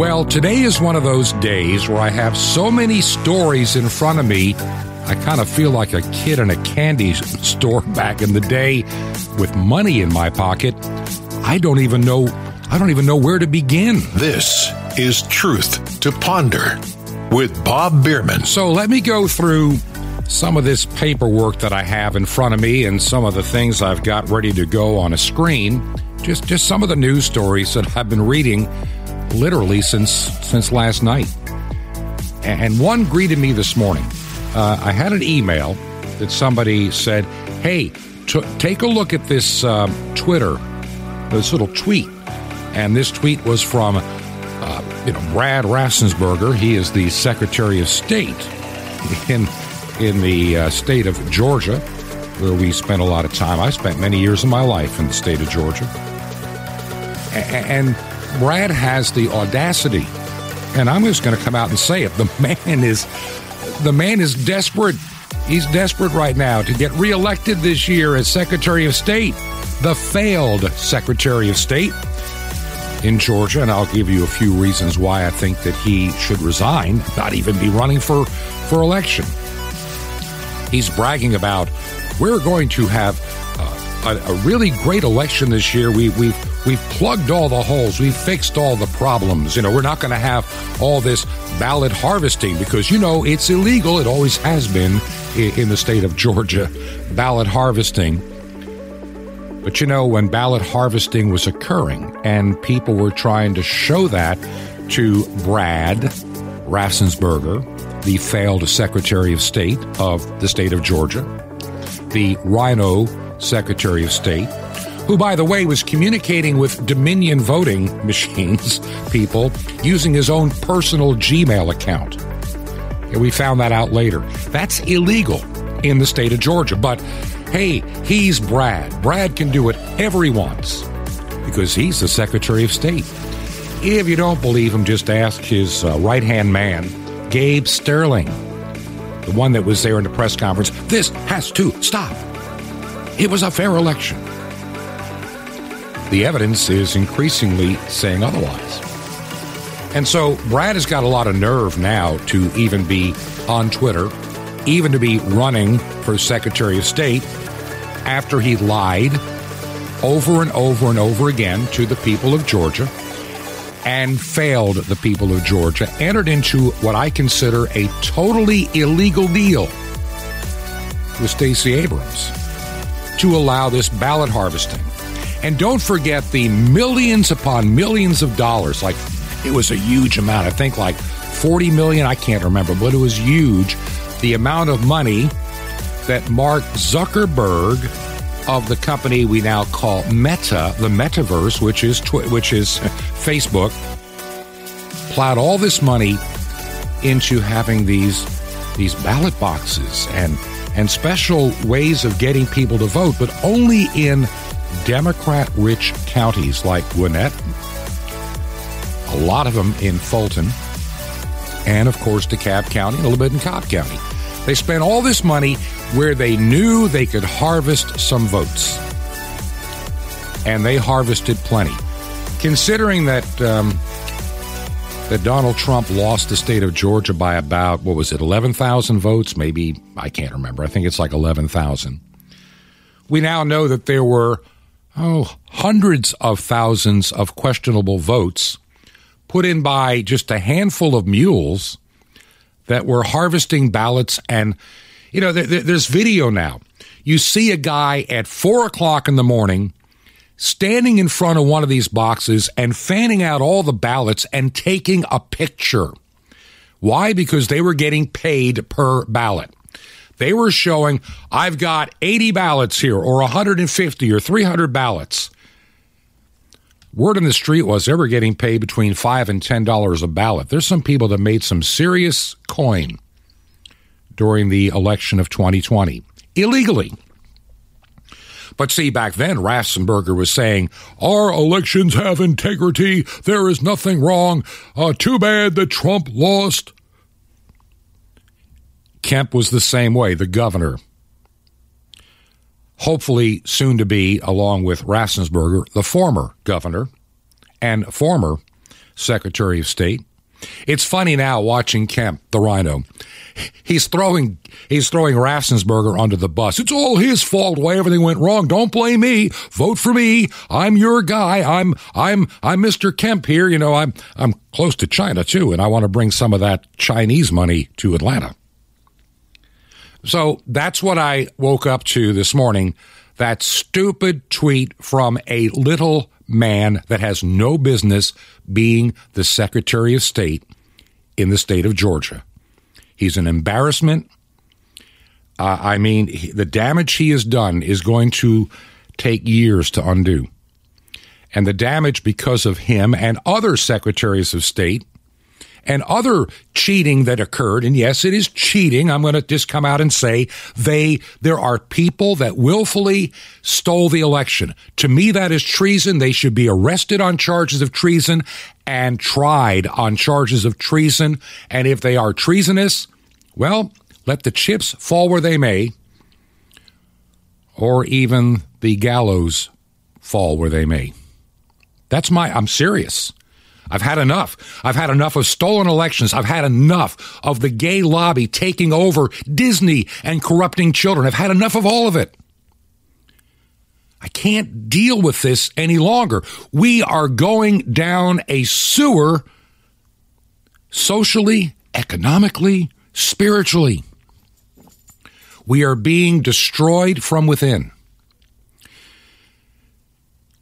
Well, today is one of those days where I have so many stories in front of me. I kind of feel like a kid in a candy store back in the day with money in my pocket. I don't even know I don't even know where to begin. This is Truth to Ponder with Bob Bierman. So let me go through some of this paperwork that I have in front of me and some of the things I've got ready to go on a screen. Just just some of the news stories that I've been reading literally since since last night. And one greeted me this morning. Uh, I had an email that somebody said, "Hey, t- take a look at this uh, Twitter, this little tweet." And this tweet was from, uh, you know, Brad Raffensperger. He is the Secretary of State in in the uh, state of Georgia, where we spent a lot of time. I spent many years of my life in the state of Georgia, and Brad has the audacity, and I'm just going to come out and say it. The man is, the man is desperate. He's desperate right now to get reelected this year as Secretary of State, the failed Secretary of State in Georgia, and I'll give you a few reasons why I think that he should resign, not even be running for, for election. He's bragging about we're going to have a, a, really great election this year. We, we've We've plugged all the holes. We've fixed all the problems. You know, we're not going to have all this ballot harvesting because, you know, it's illegal. It always has been in the state of Georgia, ballot harvesting. But, you know, when ballot harvesting was occurring and people were trying to show that to Brad Raffensperger, the failed Secretary of State of the state of Georgia, the RINO Secretary of State, who, by the way, was communicating with Dominion voting machines people using his own personal Gmail account. And we found that out later. That's illegal in the state of Georgia. But hey, he's Brad. Brad can do whatever he wants because he's the Secretary of State. If you don't believe him, just ask his uh, right hand man, Gabe Sterling, the one that was there in the press conference. This has to stop. It was a fair election the evidence is increasingly saying otherwise. And so Brad has got a lot of nerve now to even be on Twitter, even to be running for Secretary of State after he lied over and over and over again to the people of Georgia and failed the people of Georgia, entered into what I consider a totally illegal deal with Stacey Abrams to allow this ballot harvesting and don't forget the millions upon millions of dollars. Like it was a huge amount. I think like 40 million. I can't remember, but it was huge. The amount of money that Mark Zuckerberg of the company we now call Meta, the metaverse, which is tw- which is Facebook, plowed all this money into having these these ballot boxes and and special ways of getting people to vote, but only in Democrat rich counties like Gwinnett, a lot of them in Fulton, and of course DeKalb County, a little bit in Cobb County. They spent all this money where they knew they could harvest some votes. And they harvested plenty. Considering that um, that Donald Trump lost the state of Georgia by about, what was it, 11,000 votes? Maybe, I can't remember. I think it's like 11,000. We now know that there were oh, hundreds of thousands of questionable votes put in by just a handful of mules that were harvesting ballots. And, you know, there's video now. You see a guy at four o'clock in the morning standing in front of one of these boxes and fanning out all the ballots and taking a picture. Why? Because they were getting paid per ballot. They were showing, I've got 80 ballots here, or 150 or 300 ballots. word in the street was they were getting paid between five and ten dollars a ballot. There's some people that made some serious coin during the election of 2020 illegally. But see, back then, Raffensperger was saying, Our elections have integrity. There is nothing wrong. Uh, too bad that Trump lost. Kemp was the same way, the governor. Hopefully, soon to be, along with Raffensperger, the former governor and former Secretary of State. It's funny now watching Kemp, the rhino. He's throwing he's throwing Raffensperger under the bus. It's all his fault why everything went wrong. Don't blame me. Vote for me. I'm your guy. I'm I'm I'm Mr. Kemp here. You know, I'm I'm close to China too, and I want to bring some of that Chinese money to Atlanta. So that's what I woke up to this morning. That stupid tweet from a little man that has no business being the Secretary of State in the state of Georgia. He's an embarrassment. Uh, I mean, the damage he has done is going to take years to undo. And the damage because of him and other secretaries of state and other cheating that occurred. And yes, it is cheating. I'm going to just come out and say they, there are people that willfully stole the election. To me, that is treason. They should be arrested on charges of treason and tried on charges of treason. And if they are treasonous, well, let the chips fall where they may, or even the gallows fall where they may. That's my, I'm serious. I've had enough. I've had enough of stolen elections. I've had enough of the gay lobby taking over Disney and corrupting children. I've had enough of all of it. I can't deal with this any longer. We are going down a sewer socially, economically, spiritually. We are being destroyed from within.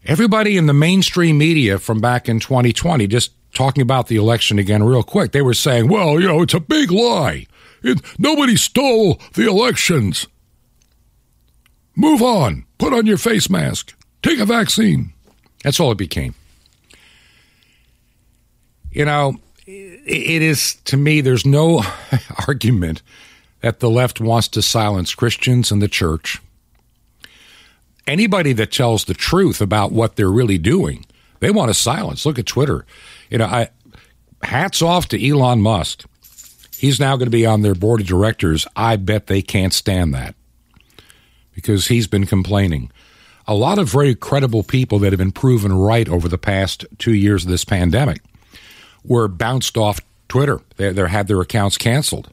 Everybody in the mainstream media from back in 2020, just talking about the election again real quick, they were saying, well, you know, it's a big lie. It, nobody stole the elections. Move on. Put on your face mask. Take a vaccine. That's all it became. You know, it is, to me, there's no argument that the left wants to silence Christians and the church anybody that tells the truth about what they're really doing, they want to silence. Look at Twitter. You know, I hats off to Elon Musk. He's now going to be on their board of directors. I bet they can't stand that because he's been complaining. A lot of very credible people that have been proven right over the past two years of this pandemic were bounced off Twitter. They, they had their accounts canceled.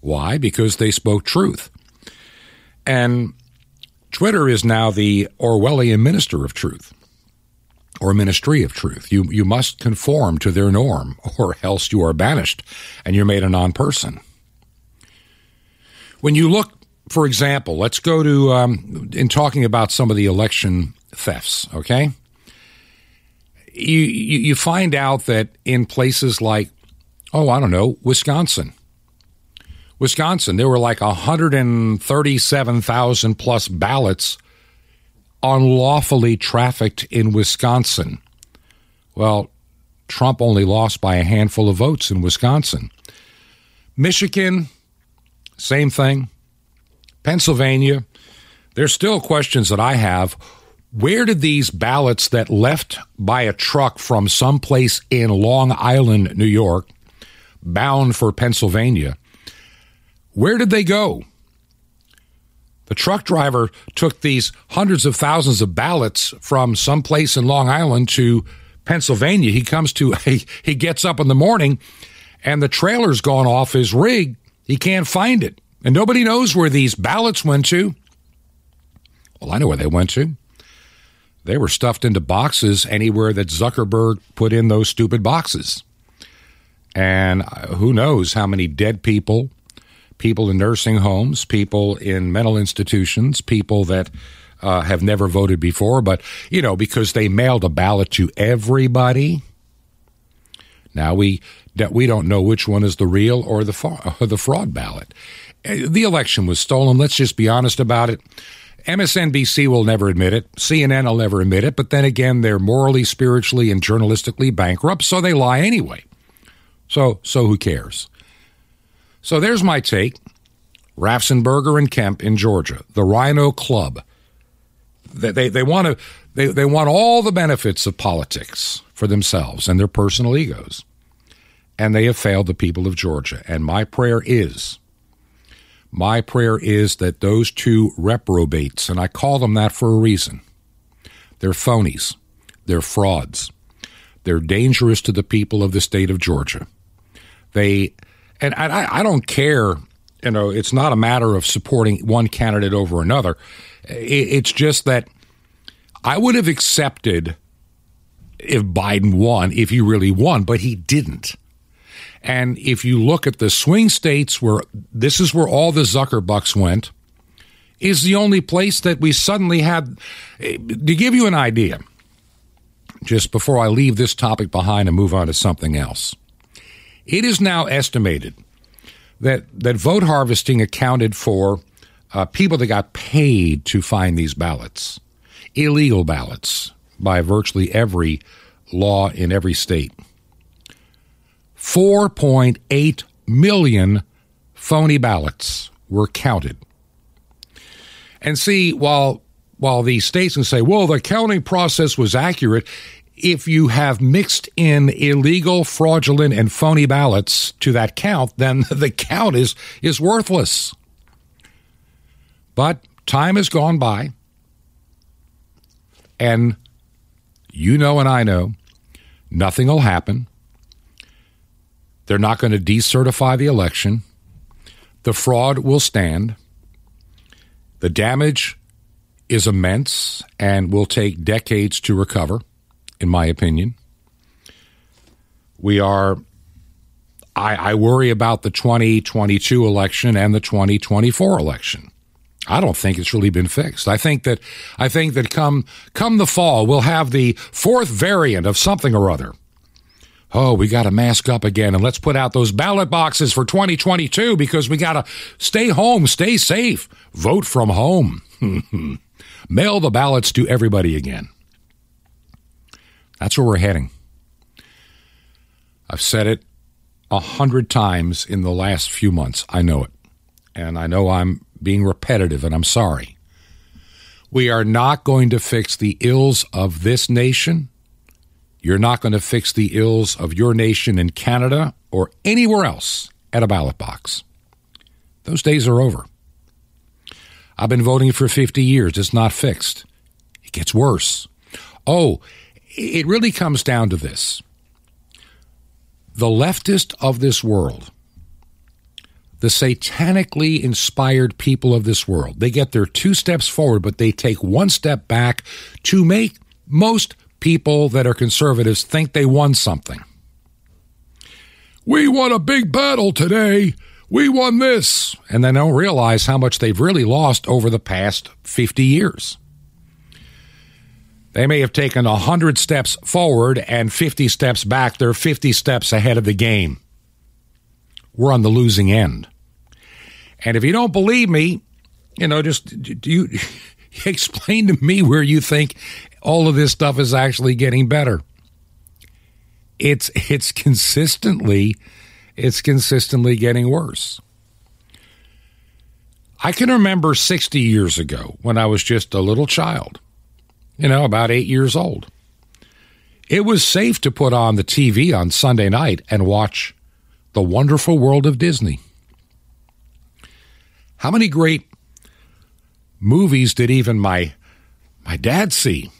Why? Because they spoke truth. And Twitter is now the Orwellian minister of truth or ministry of truth. You, you must conform to their norm or else you are banished and you're made a non person. When you look, for example, let's go to, um, in talking about some of the election thefts, okay? You, you, you find out that in places like, oh, I don't know, Wisconsin, Wisconsin, there were like 137,000 plus ballots unlawfully trafficked in Wisconsin. Well, Trump only lost by a handful of votes in Wisconsin. Michigan, same thing. Pennsylvania, there's still questions that I have. Where did these ballots that left by a truck from someplace in Long Island, New York, bound for Pennsylvania, where did they go? The truck driver took these hundreds of thousands of ballots from someplace in Long Island to Pennsylvania. He comes to, he, he gets up in the morning and the trailer's gone off his rig. He can't find it. And nobody knows where these ballots went to. Well, I know where they went to. They were stuffed into boxes anywhere that Zuckerberg put in those stupid boxes. And uh, who knows how many dead people, people in nursing homes, people in mental institutions, people that uh, have never voted before, but, you know, because they mailed a ballot to everybody. Now we that we don't know which one is the real or the or the fraud ballot. Uh, the election was stolen. Let's just be honest about it. MSNBC will never admit it. CNN will never admit it. But then again, they're morally, spiritually, and journalistically bankrupt, so they lie anyway. So, so who cares? So there's my take. Raffensperger and Kemp in Georgia, the Rhino Club. They, they, they want to they, they want all the benefits of politics for themselves and their personal egos. And they have failed the people of Georgia. And my prayer is my prayer is that those two reprobates, and I call them that for a reason, they're phonies, they're frauds, they're dangerous to the people of the state of Georgia. They, and I, I don't care, you know, it's not a matter of supporting one candidate over another. It's just that I would have accepted if Biden won, if he really won, but he didn't. And if you look at the swing states where this is where all the Zuckerbucks went, is the only place that we suddenly had. To give you an idea, just before I leave this topic behind and move on to something else, it is now estimated that, that vote harvesting accounted for uh, people that got paid to find these ballots, illegal ballots by virtually every law in every state. 4.8 million phony ballots were counted. And see, while while the states can say, well, the counting process was accurate, if you have mixed in illegal, fraudulent, and phony ballots to that count, then the count is, is worthless. But time has gone by, and you know and I know nothing will happen they're not going to decertify the election. The fraud will stand. The damage is immense and will take decades to recover, in my opinion. We are, I, I worry about the 2022 election and the 2024 election. I don't think it's really been fixed. I think that I think that come come the fall we'll have the fourth variant of something or other oh, we got to mask up again and let's put out those ballot boxes for 2022 because we got to stay home, stay safe, vote from home, mail the ballots to everybody again. That's where we're heading. I've said it a hundred times in the last few months. I know it. And I know I'm being repetitive, and I'm sorry. We are not going to fix the ills of this nation you're not going to fix the ills of your nation in Canada or anywhere else at a ballot box. Those days are over. I've been voting for 50 years. It's not fixed. It gets worse. Oh, it really comes down to this the leftist of this world, the satanically inspired people of this world, they get their two steps forward, but they take one step back to make most people that are conservatives think they won something. We won a big battle today. We won this. And they don't realize how much they've really lost over the past 50 years. They may have taken 100 steps forward and 50 steps back. They're 50 steps ahead of the game. We're on the losing end. And if you don't believe me, you know, just do you explain to me where you think all of this stuff is actually getting better. It's it's consistently it's consistently getting worse. I can remember 60 years ago when I was just a little child, you know, about 8 years old. It was safe to put on the TV on Sunday night and watch The Wonderful World of Disney. How many great movies did even my my dad see?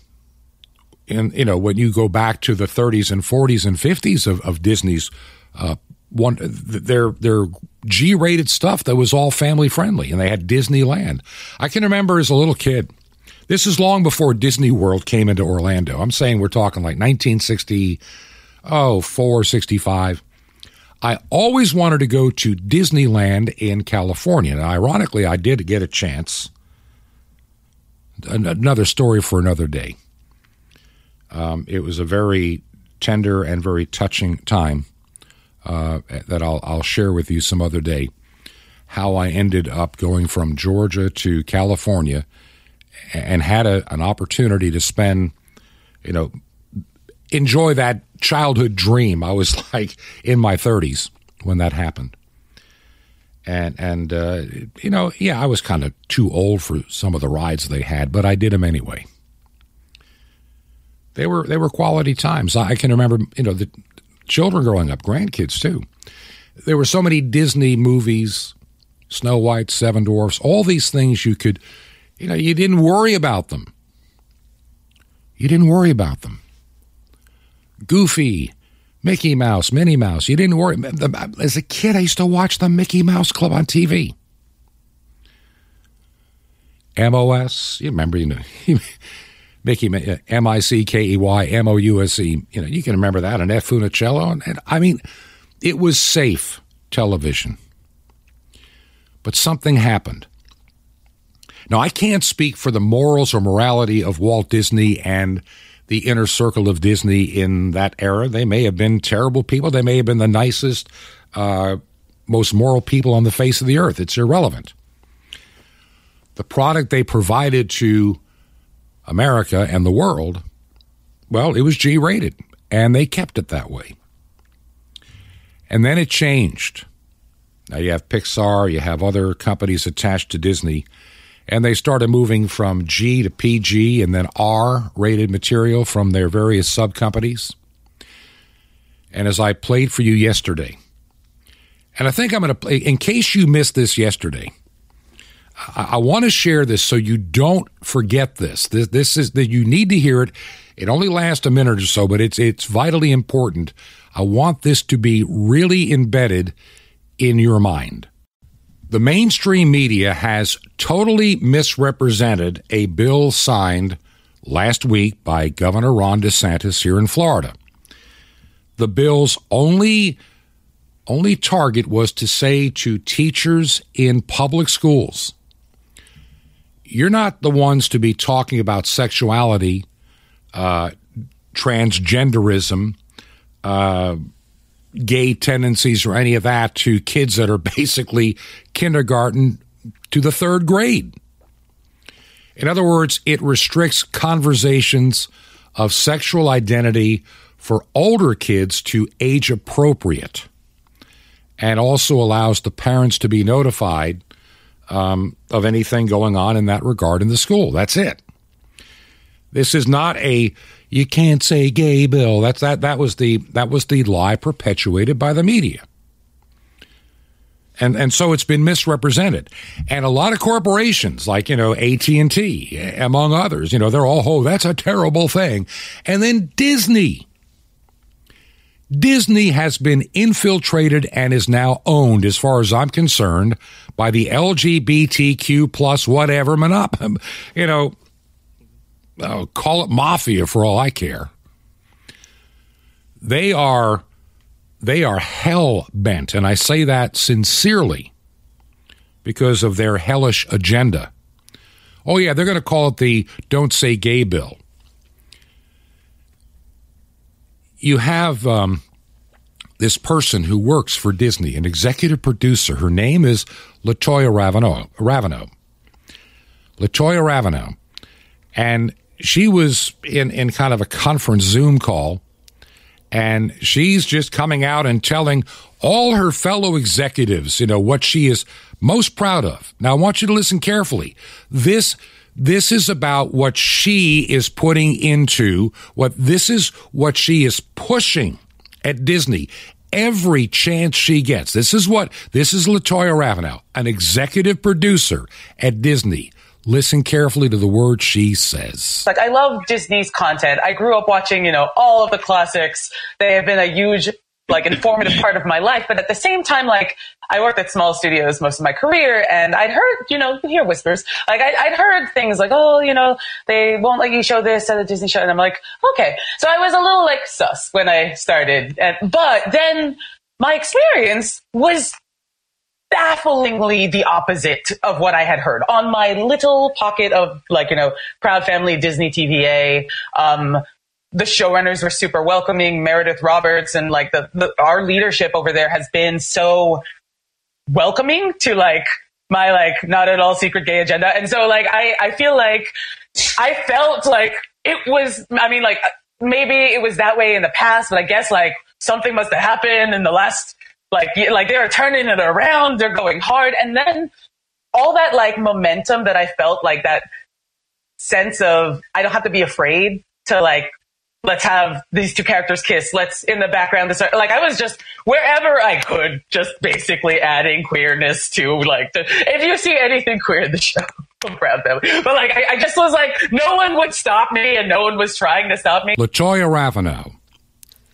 and you know when you go back to the 30s and 40s and 50s of, of Disney's uh, one their their G-rated stuff that was all family friendly, and they had Disneyland. I can remember as a little kid. This is long before Disney World came into Orlando. I'm saying we're talking like 1960, oh, 4, 65. I always wanted to go to Disneyland in California. And ironically, I did get a chance. Another story for another day. Um, it was a very tender and very touching time uh, that I'll, I'll share with you some other day. How I ended up going from Georgia to California and had a, an opportunity to spend, you know, enjoy that childhood dream. I was like in my 30s when that happened. And, and uh, you know, yeah, I was kind of too old for some of the rides they had, but I did them anyway. They were they were quality times. I can remember, you know, the children growing up, grandkids too. There were so many Disney movies, Snow White, Seven Dwarfs, all these things you could, you know, you didn't worry about them. You didn't worry about them. Goofy, Mickey Mouse, Minnie Mouse. You didn't worry. As a kid, I used to watch the Mickey Mouse Club on TV. MOS, you remember, you know, Mickey, M I C K E Y M O U S E. You know, you can remember that, and F. Funicello. And, and I mean, it was safe television. But something happened. Now, I can't speak for the morals or morality of Walt Disney and the inner circle of Disney in that era. They may have been terrible people. They may have been the nicest, uh, most moral people on the face of the earth. It's irrelevant. The product they provided to America and the world, well, it was G rated, and they kept it that way. And then it changed. Now you have Pixar, you have other companies attached to Disney, and they started moving from G to PG and then R rated material from their various sub companies. And as I played for you yesterday, and I think I'm going to play, in case you missed this yesterday, I, I want to share this so you don't forget this. This, this is that you need to hear it. It only lasts a minute or so, but it's it's vitally important. I want this to be really embedded in your mind. The mainstream media has totally misrepresented a bill signed last week by Governor Ron DeSantis here in Florida. The bill's only only target was to say to teachers in public schools you're not the ones to be talking about sexuality, uh, transgenderism, uh, gay tendencies, or any of that to kids that are basically kindergarten to the third grade. In other words, it restricts conversations of sexual identity for older kids to age appropriate and also allows the parents to be notified um, of anything going on in that regard in the school. That's it. This is not a you can't say gay bill. That's that that was the that was the lie perpetuated by the media. And and so it's been misrepresented. And a lot of corporations like, you know, AT&T among others, you know, they're all, "Oh, that's a terrible thing." And then Disney Disney has been infiltrated and is now owned, as far as I'm concerned, by the LGBTQ plus whatever monopoly. You know, uh, call it mafia for all I care. They are they are hell bent, and I say that sincerely because of their hellish agenda. Oh yeah, they're going to call it the "Don't Say Gay" bill. you have um, this person who works for Disney, an executive producer. Her name is Latoya. Raveneau. Latoya Raveneau. And she was in, in kind of a conference Zoom call, and she's just coming out and telling all her fellow executives, you know, what she is most proud of. Now, I want you to listen carefully. This this is about what she is putting into what this is what she is pushing at Disney every chance she gets. This is what this is Latoya Raveneau, an executive producer at Disney. Listen carefully to the words she says. Like I love Disney's content. I grew up watching, you know, all of the classics. They have been a huge like informative part of my life. But at the same time, like I worked at small studios most of my career and I'd heard, you know, you hear whispers. Like I, would heard things like, oh, you know, they won't let you show this at a Disney show. And I'm like, okay. So I was a little like sus when I started. And, but then my experience was bafflingly the opposite of what I had heard on my little pocket of like, you know, proud family Disney TVA. Um, the showrunners were super welcoming. Meredith Roberts and like the, the our leadership over there has been so welcoming to like my like not at all secret gay agenda. And so like I, I feel like I felt like it was, I mean, like maybe it was that way in the past, but I guess like something must have happened in the last, like, like they're turning it around. They're going hard. And then all that like momentum that I felt like that sense of I don't have to be afraid to like let's have these two characters kiss. Let's in the background. Start, like I was just wherever I could, just basically adding queerness to like. The, if you see anything queer in the show, I'm proud of them. But like I, I, just was like, no one would stop me, and no one was trying to stop me. Latoya Raveneau,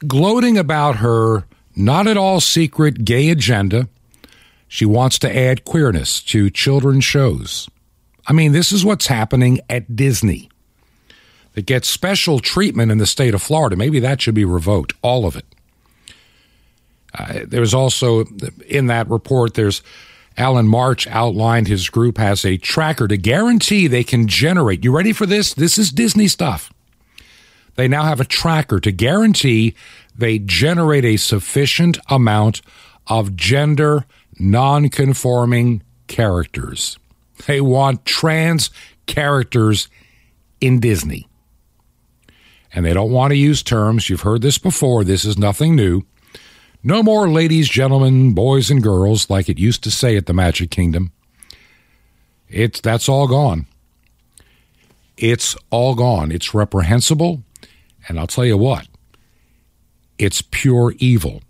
gloating about her not at all secret gay agenda. She wants to add queerness to children's shows. I mean, this is what's happening at Disney that gets special treatment in the state of Florida. Maybe that should be revoked, all of it. Uh, there's also in that report, there's Alan March outlined his group has a tracker to guarantee they can generate. You ready for this? This is Disney stuff. They now have a tracker to guarantee they generate a sufficient amount of gender non-conforming characters. They want trans characters in Disney and they don't want to use terms. You've heard this before. This is nothing new. No more ladies, gentlemen, boys, and girls like it used to say at the Magic Kingdom. It's that's all gone. It's all gone. It's reprehensible, and I'll tell you what. It's pure evil.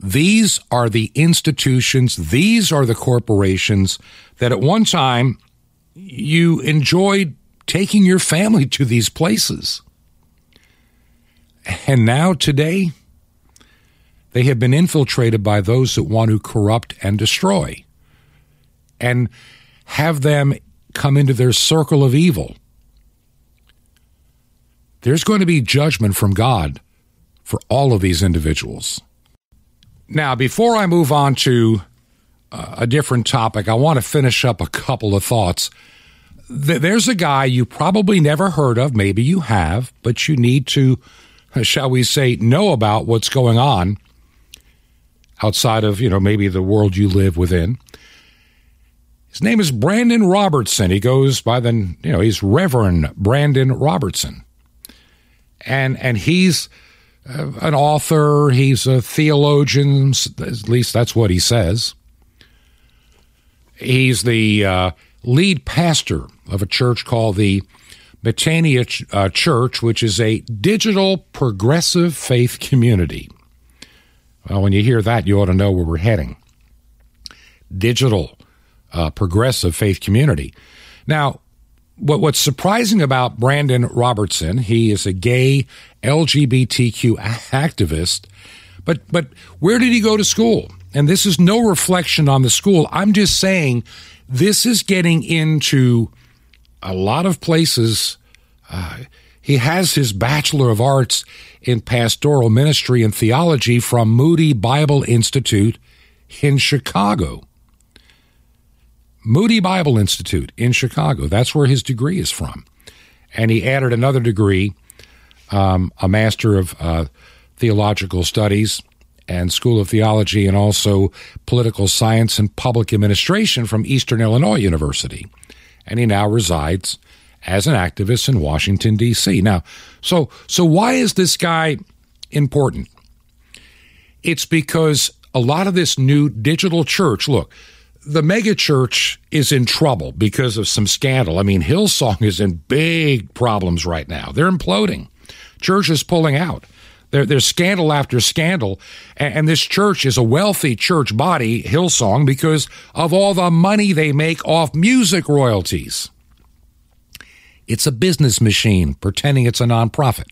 These are the institutions, these are the corporations that at one time you enjoyed taking your family to these places. And now, today, they have been infiltrated by those that want to corrupt and destroy and have them come into their circle of evil. There's going to be judgment from God for all of these individuals. Now, before I move on to uh, a different topic, I want to finish up a couple of thoughts. There's a guy you probably never heard of, maybe you have, but you need to shall we say, know about what's going on outside of, you know, maybe the world you live within. His name is Brandon Robertson. He goes by the, you know, he's Reverend Brandon Robertson. And and he's uh, an author, he's a theologian, at least that's what he says. He's the uh, lead pastor of a church called the Metanoia uh, Church, which is a digital progressive faith community. Well, when you hear that, you ought to know where we're heading. Digital uh, progressive faith community. Now, what, what's surprising about Brandon Robertson, he is a gay LGBTQ activist, but but where did he go to school? And this is no reflection on the school. I'm just saying this is getting into a lot of places. Uh, he has his Bachelor of Arts in Pastoral Ministry and Theology from Moody Bible Institute in Chicago. Moody Bible Institute in Chicago. That's where his degree is from. And he added another degree, um, a Master of uh, Theological Studies and School of Theology, and also Political Science and Public Administration from Eastern Illinois University and he now resides as an activist in Washington D.C. Now, so so why is this guy important? It's because a lot of this new digital church, look, the mega church is in trouble because of some scandal. I mean, Hillsong is in big problems right now. They're imploding. Church is pulling out. There, there's scandal after scandal. And, and this church is a wealthy church body, Hillsong, because of all the money they make off music royalties. It's a business machine pretending it's a nonprofit.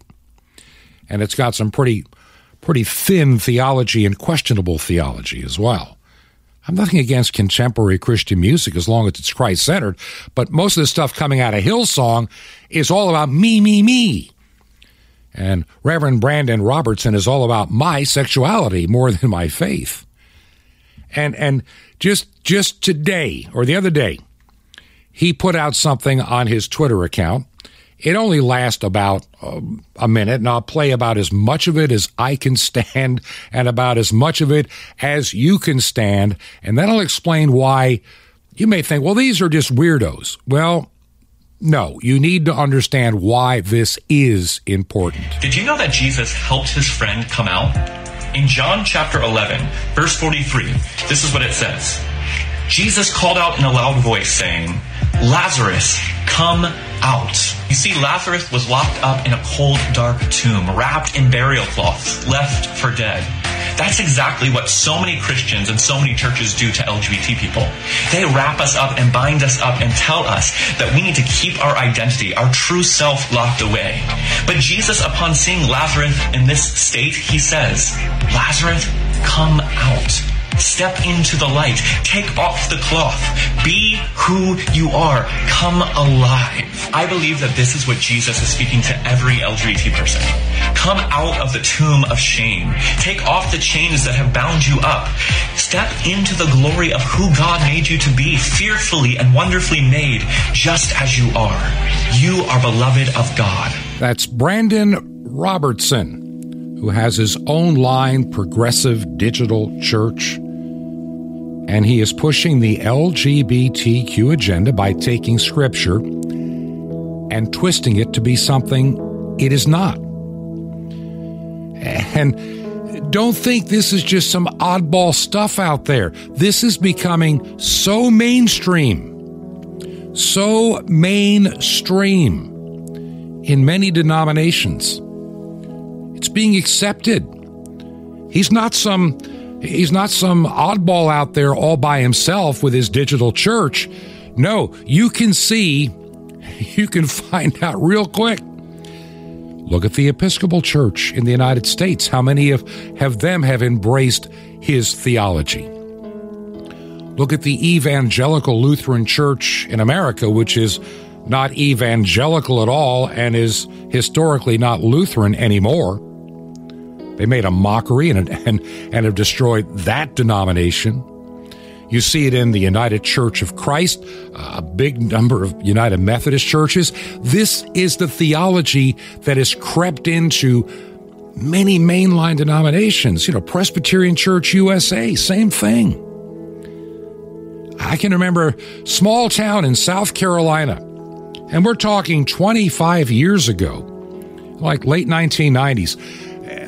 And it's got some pretty, pretty thin theology and questionable theology as well. I'm nothing against contemporary Christian music as long as it's Christ centered, but most of the stuff coming out of Hillsong is all about me, me, me. And Reverend Brandon Robertson is all about my sexuality more than my faith. And and just just today or the other day, he put out something on his Twitter account. It only lasts about um, a minute, and I'll play about as much of it as I can stand and about as much of it as you can stand. And then I'll explain why you may think, well, these are just weirdos. Well, no, you need to understand why this is important. Did you know that Jesus helped his friend come out? In John chapter 11, verse 43, this is what it says Jesus called out in a loud voice, saying, Lazarus, come out. You see, Lazarus was locked up in a cold, dark tomb, wrapped in burial cloths, left for dead. That's exactly what so many Christians and so many churches do to LGBT people. They wrap us up and bind us up and tell us that we need to keep our identity, our true self locked away. But Jesus, upon seeing Lazarus in this state, he says, Lazarus, come out. Step into the light. Take off the cloth. Be who you are. Come alive. I believe that this is what Jesus is speaking to every LGBT person. Come out of the tomb of shame. Take off the chains that have bound you up. Step into the glory of who God made you to be, fearfully and wonderfully made, just as you are. You are beloved of God. That's Brandon Robertson who has his own line, Progressive Digital Church and he is pushing the LGBTQ agenda by taking scripture and twisting it to be something it is not. And don't think this is just some oddball stuff out there. This is becoming so mainstream, so mainstream in many denominations. It's being accepted. He's not some He's not some oddball out there all by himself with his digital church. No, you can see, you can find out real quick. Look at the Episcopal Church in the United States. How many of have them have embraced his theology? Look at the Evangelical Lutheran Church in America, which is not evangelical at all and is historically not Lutheran anymore. They made a mockery and, and, and have destroyed that denomination. You see it in the United Church of Christ, a big number of United Methodist churches. This is the theology that has crept into many mainline denominations. You know, Presbyterian Church USA, same thing. I can remember small town in South Carolina, and we're talking 25 years ago, like late 1990s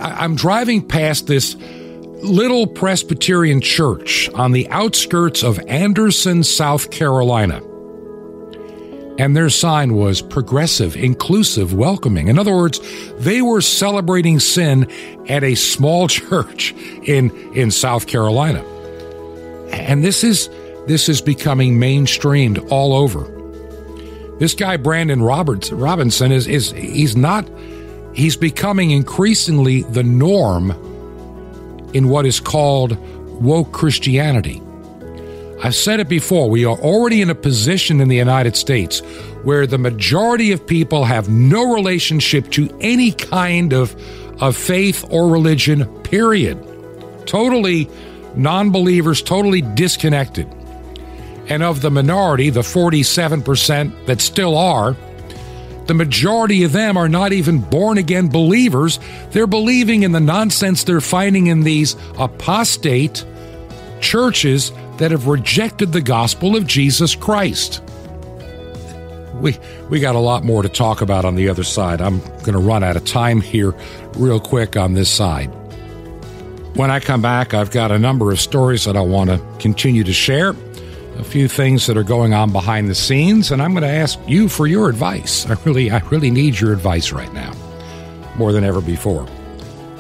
I'm driving past this little Presbyterian church on the outskirts of Anderson, South Carolina. And their sign was progressive, inclusive, welcoming. In other words, they were celebrating sin at a small church in, in South Carolina. And this is, this is becoming mainstreamed all over. This guy, Brandon Roberts, Robinson, is, is, he's not, he's becoming increasingly the norm in what is called woke Christianity. I've said it before, we are already in a position in the United States where the majority of people have no relationship to any kind of, of faith or religion, period. Totally non believers, totally disconnected. And of the minority, the 47% that still are, the majority of them are not even born again believers. They're believing in the nonsense they're finding in these apostate churches that have rejected the gospel of Jesus Christ. We, we got a lot more to talk about on the other side. I'm going to run out of time here, real quick, on this side. When I come back, I've got a number of stories that I want to continue to share a few things that are going on behind the scenes, and I'm going to ask you for your advice. I really, I really need your advice right now, more than ever before.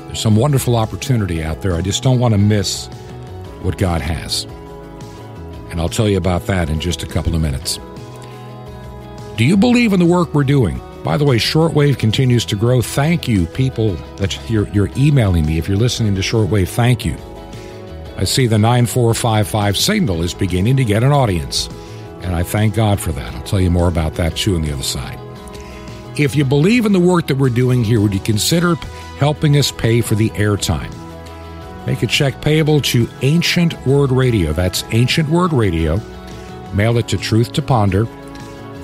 There's some wonderful opportunity out there. I just don't want to miss what God has. And I'll tell you about that in just a couple of minutes. Do you believe in the work we're doing? By the way, shortwave continues to grow. Thank you, people that you're, you're emailing me. If you're listening to shortwave, thank you. I see the 9455 signal is beginning to get an audience, and I thank God for that. I'll tell you more about that too on the other side. If you believe in the work that we're doing here, would you consider helping us pay for the airtime? Make a check payable to Ancient Word Radio. That's Ancient Word Radio. Mail it to Truth to Ponder,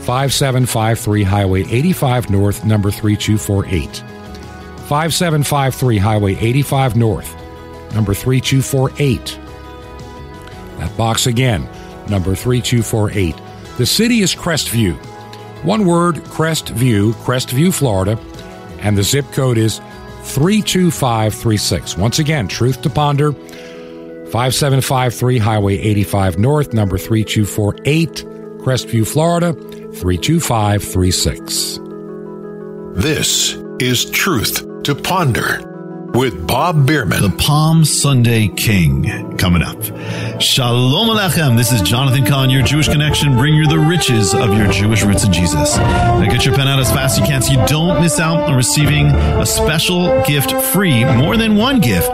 5753 Highway 85 North, number 3248. 5753 Highway 85 North, number 3248. That box again, number 3248. The city is Crestview. One word, Crestview, Crestview, Florida, and the zip code is 32536. Once again, Truth to Ponder, 5753 Highway 85 North, number 3248, Crestview, Florida, 32536. This is Truth to Ponder with Bob Bierman. The Palm Sunday King coming up. Shalom Aleichem. This is Jonathan Cahn, your Jewish connection, bring you the riches of your Jewish roots in Jesus. Now get your pen out as fast as you can so you don't miss out on receiving a special gift free, more than one gift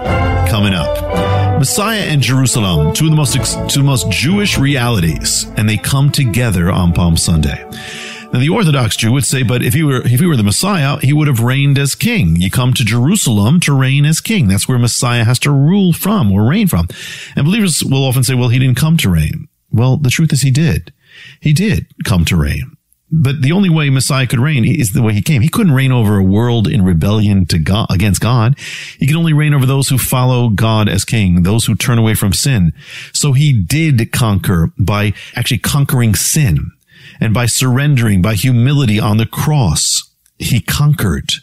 coming up. Messiah and Jerusalem, two of the most, two most Jewish realities, and they come together on Palm Sunday. Now, the Orthodox Jew would say, but if he were, if he were the Messiah, he would have reigned as king. You come to Jerusalem to reign as king. That's where Messiah has to rule from or reign from. And believers will often say, well, he didn't come to reign. Well, the truth is he did. He did come to reign. But the only way Messiah could reign is the way he came. He couldn't reign over a world in rebellion to God, against God. He could only reign over those who follow God as king, those who turn away from sin. So he did conquer by actually conquering sin and by surrendering, by humility on the cross, he conquered.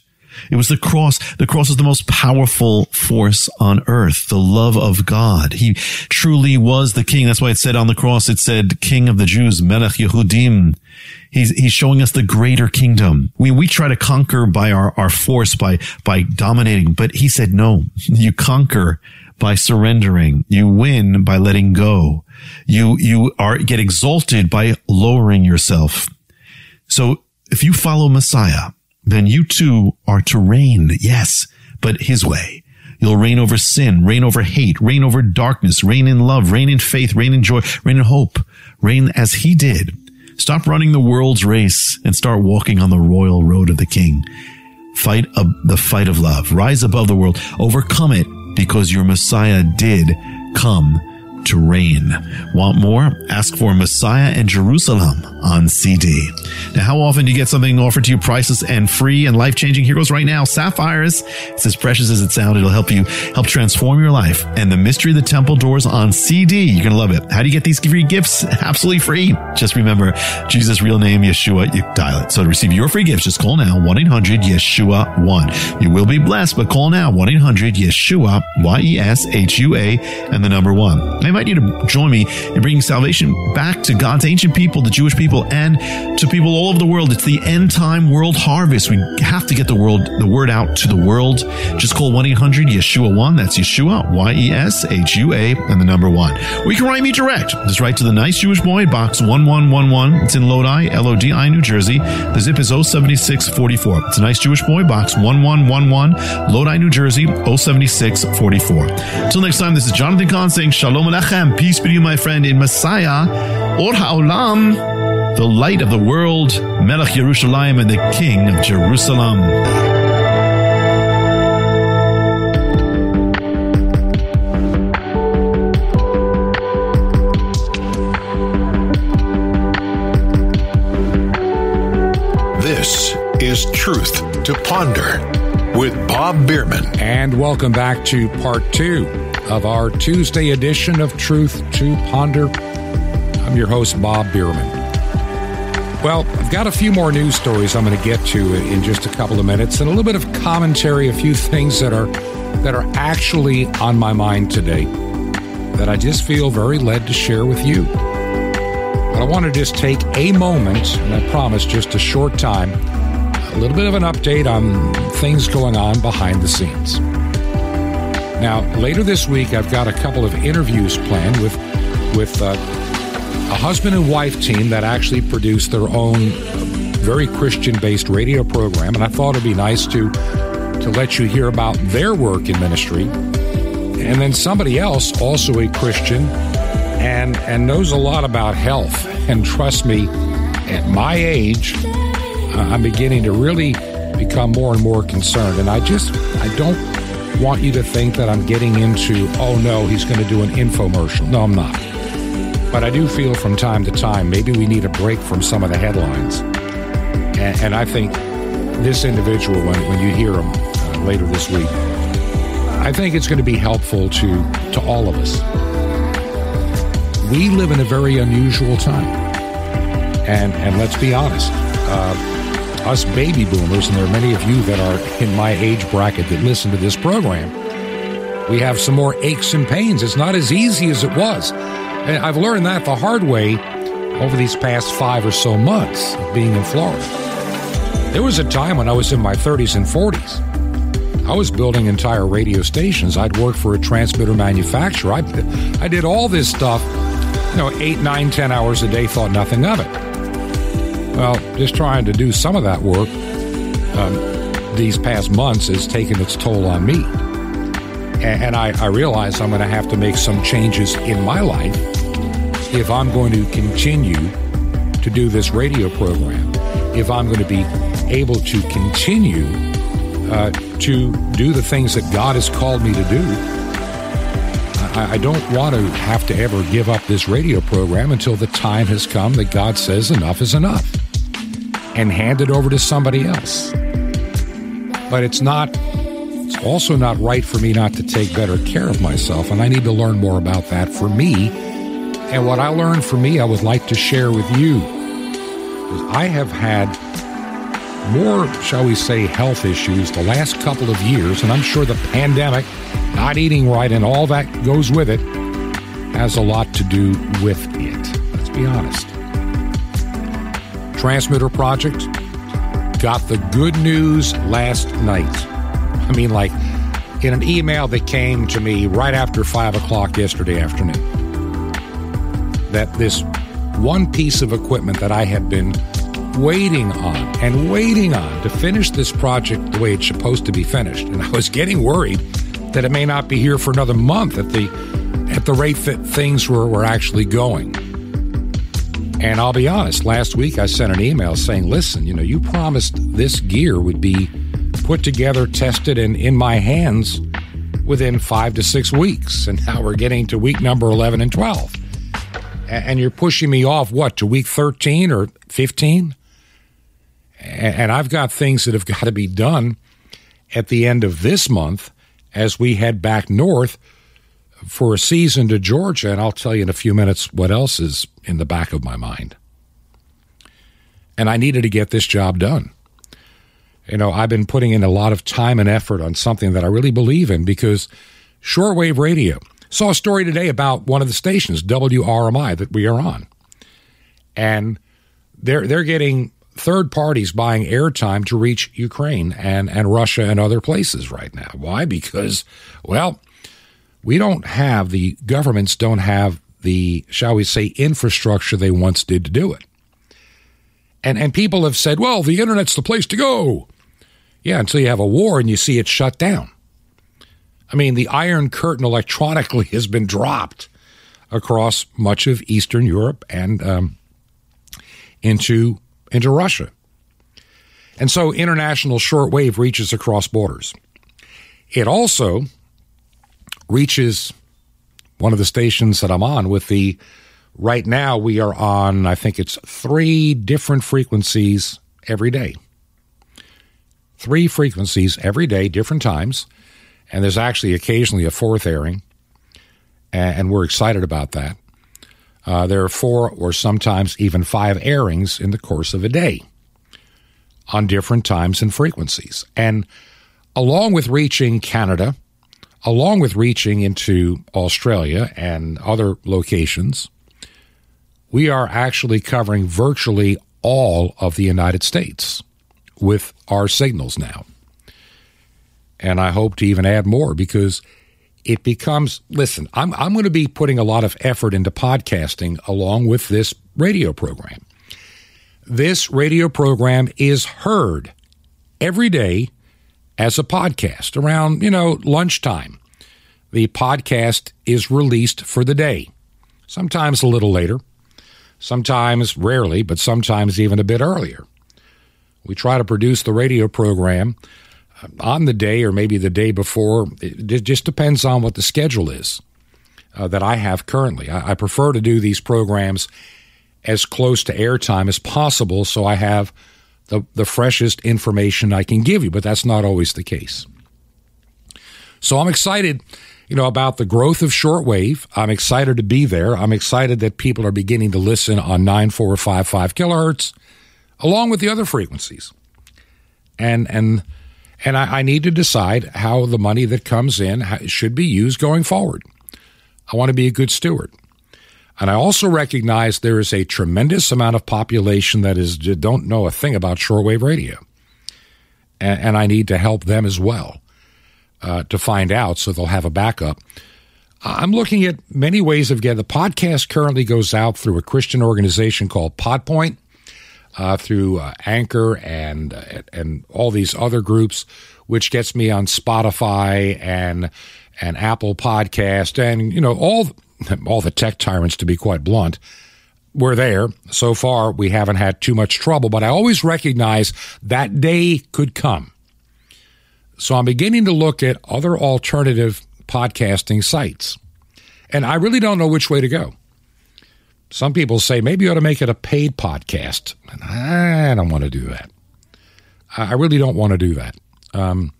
It was the cross. The cross is the most powerful force on earth, the love of God. He truly was the king. That's why it said on the cross, it said, King of the Jews, Melech Yehudim. He's, he's showing us the greater kingdom. We, we try to conquer by our, our force, by, by dominating, but he said, no, you conquer by surrendering. You win by letting go. You, you are, get exalted by lowering yourself. So if you follow Messiah, then you too are to reign. Yes, but his way. You'll reign over sin, reign over hate, reign over darkness, reign in love, reign in faith, reign in joy, reign in hope, reign as he did. Stop running the world's race and start walking on the royal road of the king. Fight the fight of love. Rise above the world. Overcome it because your Messiah did come to reign. Want more? Ask for Messiah and Jerusalem on CD. Now, how often do you get something offered to you priceless and free and life changing? Here goes right now. Sapphires. It's as precious as it sounds. It'll help you help transform your life. And the mystery of the temple doors on CD. You're going to love it. How do you get these free gifts? Absolutely free. Just remember Jesus' real name, Yeshua. You dial it. So to receive your free gifts, just call now 1-800-Yeshua-1. You will be blessed, but call now 1-800-Yeshua, Y-E-S-H-U-A, and the number one. I invite you to join me in bringing salvation back to God's ancient people, the Jewish people, and to people all over the world. It's the end time world harvest. We have to get the world, the word out to the world. Just call 1-800-Yeshua-1. That's Yeshua, Y-E-S-H-U-A, and the number one. Or you can write me direct. Just write to the Nice Jewish Boy, box 1111. It's in Lodi, L-O-D-I, New Jersey. The zip is 07644. It's a Nice Jewish Boy, box 1111, Lodi, New Jersey, 07644. Until next time, this is Jonathan Cahn saying Shalom Alechem. Peace be to you, my friend, in Messiah, Or Ha'olam, the light of the world, Melech Yerushalayim, and the King of Jerusalem. This is Truth to Ponder with Bob Bierman. And welcome back to part two of our Tuesday edition of Truth to Ponder. I'm your host, Bob Bierman. Well, I've got a few more news stories I'm going to get to in just a couple of minutes, and a little bit of commentary, a few things that are that are actually on my mind today that I just feel very led to share with you. But I want to just take a moment, and I promise just a short time, a little bit of an update on things going on behind the scenes. Now, later this week, I've got a couple of interviews planned with with uh, a husband and wife team that actually produced their own very Christian-based radio program, and I thought it'd be nice to to let you hear about their work in ministry. And then somebody else, also a Christian, and and knows a lot about health. And trust me, at my age, I'm beginning to really become more and more concerned. And I just I don't want you to think that I'm getting into, oh no, he's going to do an infomercial. No, I'm not. But I do feel from time to time maybe we need a break from some of the headlines. And, and I think this individual, when, when you hear him uh, later this week, I think it's going to be helpful to, to all of us. We live in a very unusual time. And, and let's be honest, uh, us baby boomers, and there are many of you that are in my age bracket that listen to this program, we have some more aches and pains. It's not as easy as it was. And I've learned that the hard way over these past five or so months of being in Florida. There was a time when I was in my 30s and 40s. I was building entire radio stations. I'd work for a transmitter manufacturer. I, I did all this stuff, you know, eight, nine, ten hours a day, thought nothing of it. Well, just trying to do some of that work um, these past months has taken its toll on me. And, and I, I realize I'm going to have to make some changes in my life if I'm going to continue to do this radio program, if I'm going to be able to continue uh, to do the things that God has called me to do. I, I don't want to have to ever give up this radio program until the time has come that God says enough is enough and hand it over to somebody else. But it's not, it's also not right for me not to take better care of myself, and I need to learn more about that for me. And what I learned for me, I would like to share with you. I have had more, shall we say, health issues the last couple of years, and I'm sure the pandemic, not eating right, and all that goes with it, has a lot to do with it. Let's be honest. Transmitter Project got the good news last night. I mean, like in an email that came to me right after 5 o'clock yesterday afternoon, that this one piece of equipment that I had been waiting on and waiting on to finish this project the way it's supposed to be finished. And I was getting worried that it may not be here for another month at the at the rate that things were, were actually going. And I'll be honest, last week I sent an email saying, listen, you know, you promised this gear would be put together, tested, and in my hands within five to six weeks. And now we're getting to week number 11 and 12. And you're pushing me off, what, to week 13 or 15? And I've got things that have got to be done at the end of this month as we head back north for a season to Georgia. And I'll tell you in a few minutes what else is in the back of my mind. And I needed to get this job done. You know, I've been putting in a lot of time and effort on something that I really believe in because shortwave radio. Saw a story today about one of the stations, WRMI, that we are on. And they're they're getting third parties buying airtime to reach Ukraine and, and Russia and other places right now. Why? Because, well, we don't have, the governments don't have the, shall we say, infrastructure they once did to do it. And, and people have said, well, the internet's the place to go. Yeah, until you have a war and you see it shut down. I mean, the Iron Curtain electronically has been dropped across much of Eastern Europe and um, into into Russia. And so international shortwave reaches across borders. It also reaches one of the stations that I'm on with the right now we are on I think it's 3 different frequencies every day. 3 frequencies every day, different times, and there's actually occasionally a fourth airing. And we're excited about that. Uh, there are four or sometimes even five airings in the course of a day on different times and frequencies. And along with reaching Canada, along with reaching into Australia and other locations, we are actually covering virtually all of the United States with our signals now. And I hope to even add more because it becomes listen, I'm, I'm going to be putting a lot of effort into podcasting along with this radio program. This radio program is heard every day as a podcast around, you know, lunchtime. The podcast is released for the day, sometimes a little later, sometimes rarely, but sometimes even a bit earlier. We try to produce the radio program on the day or maybe the day before. It just depends on what the schedule is. uh, that I have currently. I, I prefer to do these programs as close to airtime as possible so I have the, the freshest information I can give you, but that's not always the case. So I'm excited, you know, about the growth of shortwave. I'm excited to be there. I'm excited that people are beginning to listen on 9455 kilohertz along with the other frequencies. And and and I, I need to decide how the money that comes in should be used going forward. I want to be a good steward. And I also recognize there is a tremendous amount of population that is don't know a thing about shortwave radio, and, and I need to help them as well uh, to find out, so they'll have a backup. I'm looking at many ways of getting the podcast. Currently goes out through a Christian organization called Podpoint, uh, through uh, Anchor and uh, and all these other groups, which gets me on Spotify and and Apple Podcast and you know all all the tech tyrants, to be quite blunt, we're there. So far, we haven't had too much trouble, but I always recognize that day could come. So I'm beginning to look at other alternative podcasting sites. And I really don't know which way to go. Some people say maybe you ought to make it a paid podcast. And I don't want to do that. I really don't want to do that. Um,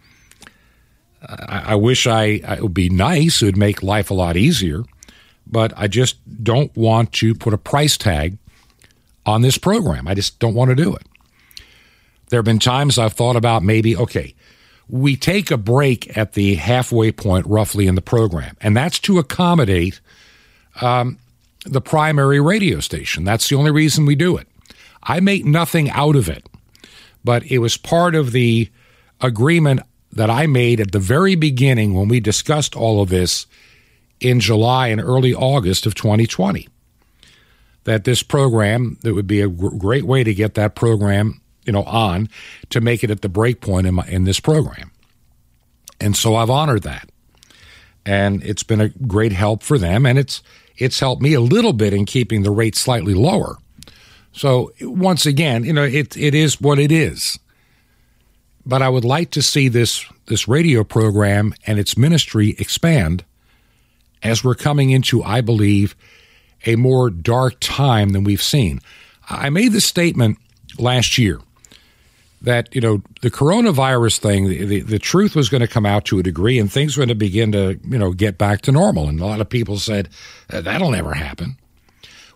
I, I, wish I it would be nice. It would make life a lot easier but I just don't want to put a price tag on this program. I just don't want to do it. There have been times I've thought about maybe, okay, we take a break at the halfway point roughly in the program, and that's to accommodate um, the primary radio station. That's the only reason we do it. I make nothing out of it, but it was part of the agreement that I made at the very beginning when we discussed all of this in July and early August of 2020. That this program, that would be a great way to get that program, you know, on to make it at the break point in, my, in this program. And so I've honored that. And it's been a great help for them. And it's, it's helped me a little bit in keeping the rate slightly lower. So once again, you know, it, it is what it is. But I would like to see this, this radio program and its ministry expand as we're coming into, I believe, a more dark time than we've seen. I made the statement last year that you know the coronavirus thing the, the, the, truth was going to come out to a degree and things were going to begin to you know get back to normal. And a lot of people said uh, that'll never happen.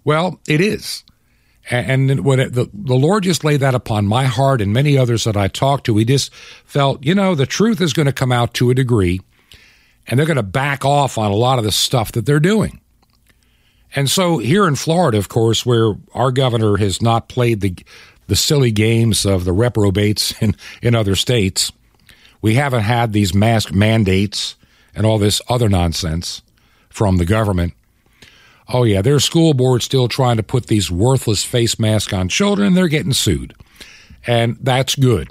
Well it is. And when it, the, the lord just laid that upon my heart and many others that i talked to we just felt you know the truth is going to come out to a degree and they're going to back off on a lot of the stuff that they're doing. And so here in Florida, of course, where our governor has not played the the silly games of the reprobates in, in other states, we haven't had these mask mandates and all this other nonsense from the government. Oh yeah, their school board still trying to put these worthless face masks on children, and they're getting sued, and that's good.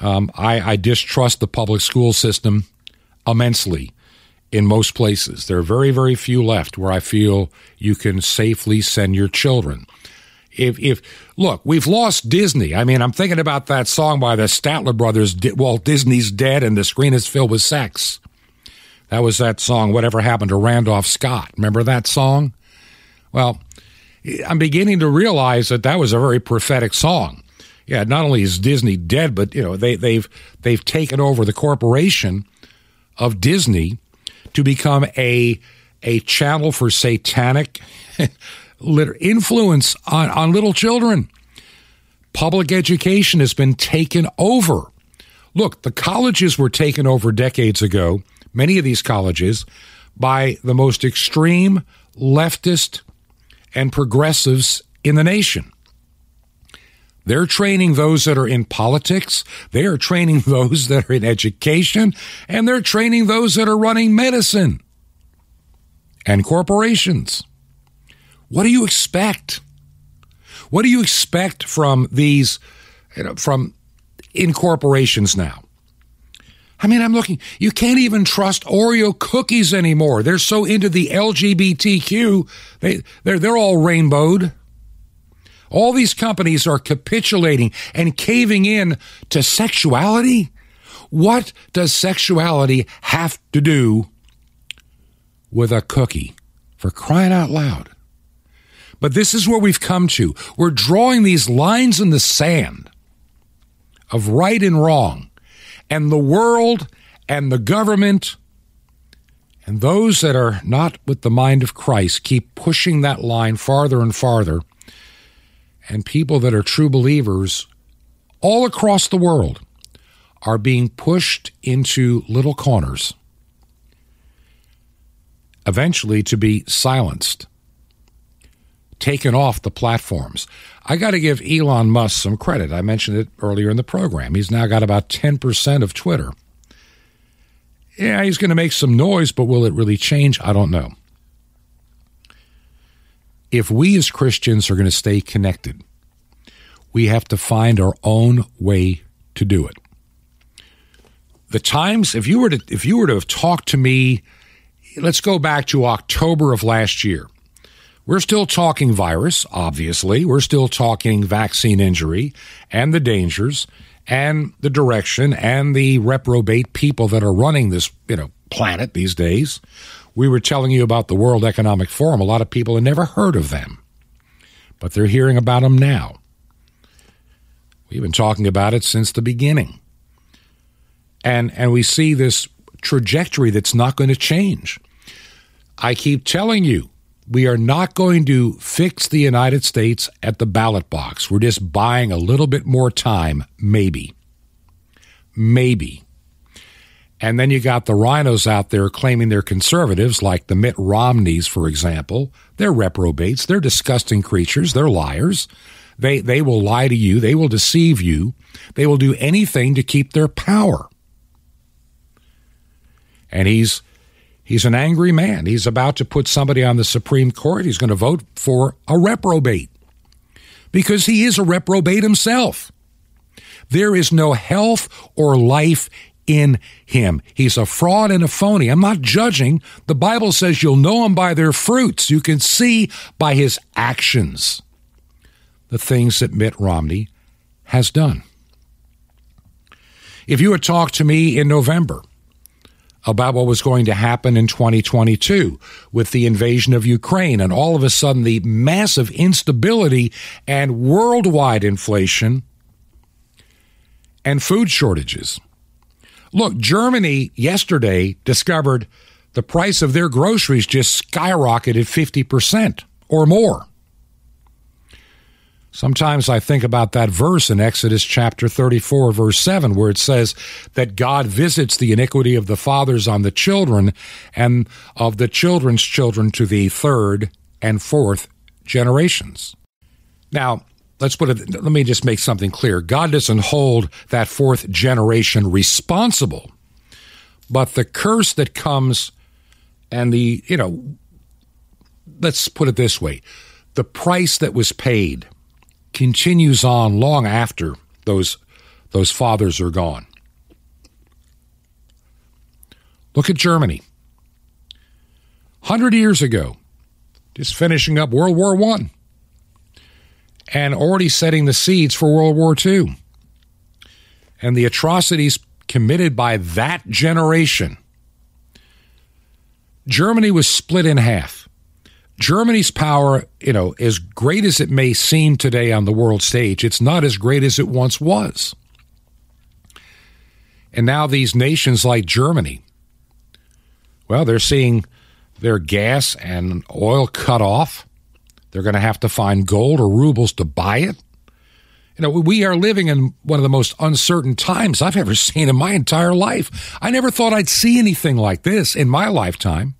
Um, I, I distrust the public school system immensely in most places. There are very, very few left where I feel you can safely send your children. If, if look, we've lost Disney. I mean, I'm thinking about that song by the Statler brothers. Walt Disney's dead, and the screen is filled with sex. That was that song. Whatever happened to Randolph Scott? Remember that song? Well, I'm beginning to realize that that was a very prophetic song. Yeah, not only is Disney dead, but you know they, they've they've taken over the corporation of Disney to become a a channel for satanic influence on, on little children. Public education has been taken over. Look, the colleges were taken over decades ago, many of these colleges, by the most extreme leftist and progressives in the nation. They're training those that are in politics. They are training those that are in education. And they're training those that are running medicine and corporations. What do you expect? What do you expect from these, you know, from in corporations now? I mean, I'm looking, you can't even trust Oreo cookies anymore. They're so into the LGBTQ, they, they're, they're all rainbowed. All these companies are capitulating and caving in to sexuality. What does sexuality have to do with a cookie? For crying out loud. But this is where we've come to. We're drawing these lines in the sand of right and wrong. And the world and the government and those that are not with the mind of Christ keep pushing that line farther and farther. And people that are true believers all across the world are being pushed into little corners, eventually to be silenced, taken off the platforms. I got to give Elon Musk some credit. I mentioned it earlier in the program. He's now got about 10% of Twitter. Yeah, he's going to make some noise, but will it really change? I don't know. If we as Christians are going to stay connected, we have to find our own way to do it. The times, if you were to, if you were to have talked to me, let's go back to October of last year. We're still talking virus, obviously. We're still talking vaccine injury and the dangers and the direction and the reprobate people that are running this, you know, planet these days. We were telling you about the World Economic Forum. A lot of people had never heard of them, but they're hearing about them now. We've been talking about it since the beginning. And and we see this trajectory that's not going to change. I keep telling you, we are not going to fix the United States at the ballot box. We're just buying a little bit more time, maybe. Maybe. And then you got the RINOs out there claiming they're conservatives, like the Mitt Romneys, for example. They're reprobates. They're disgusting creatures. They're liars. They, they will lie to you. They will deceive you. They will do anything to keep their power. And he's He's an angry man. He's about to put somebody on the Supreme Court. He's going to vote for a reprobate because he is a reprobate himself. There is no health or life in him. He's a fraud and a phony. I'm not judging. The Bible says you'll know him by their fruits. You can see by his actions the things that Mitt Romney has done. If you had talked to me in November, about what was going to happen in 2022 with the invasion of Ukraine and all of a sudden the massive instability and worldwide inflation and food shortages. Look, Germany yesterday discovered the price of their groceries just skyrocketed 50% or more. Sometimes I think about that verse in Exodus chapter 34, verse 7, where it says that God visits the iniquity of the fathers on the children and of the children's children to the third and fourth generations. Now, let's put it, let me just make something clear. God doesn't hold that fourth generation responsible, but the curse that comes and the, you know, let's put it this way the price that was paid continues on long after those, those fathers are gone. Look at Germany. 100 years ago, just finishing up World War I and already setting the seeds for World War II. And the atrocities committed by that generation. Germany was split in half. Germany's power, you know, as great as it may seem today on the world stage, it's not as great as it once was. And now these nations like Germany, well, they're seeing their gas and oil cut off. They're going to have to find gold or rubles to buy it. You know, we are living in one of the most uncertain times I've ever seen in my entire life. I never thought I'd see anything like this in my lifetime.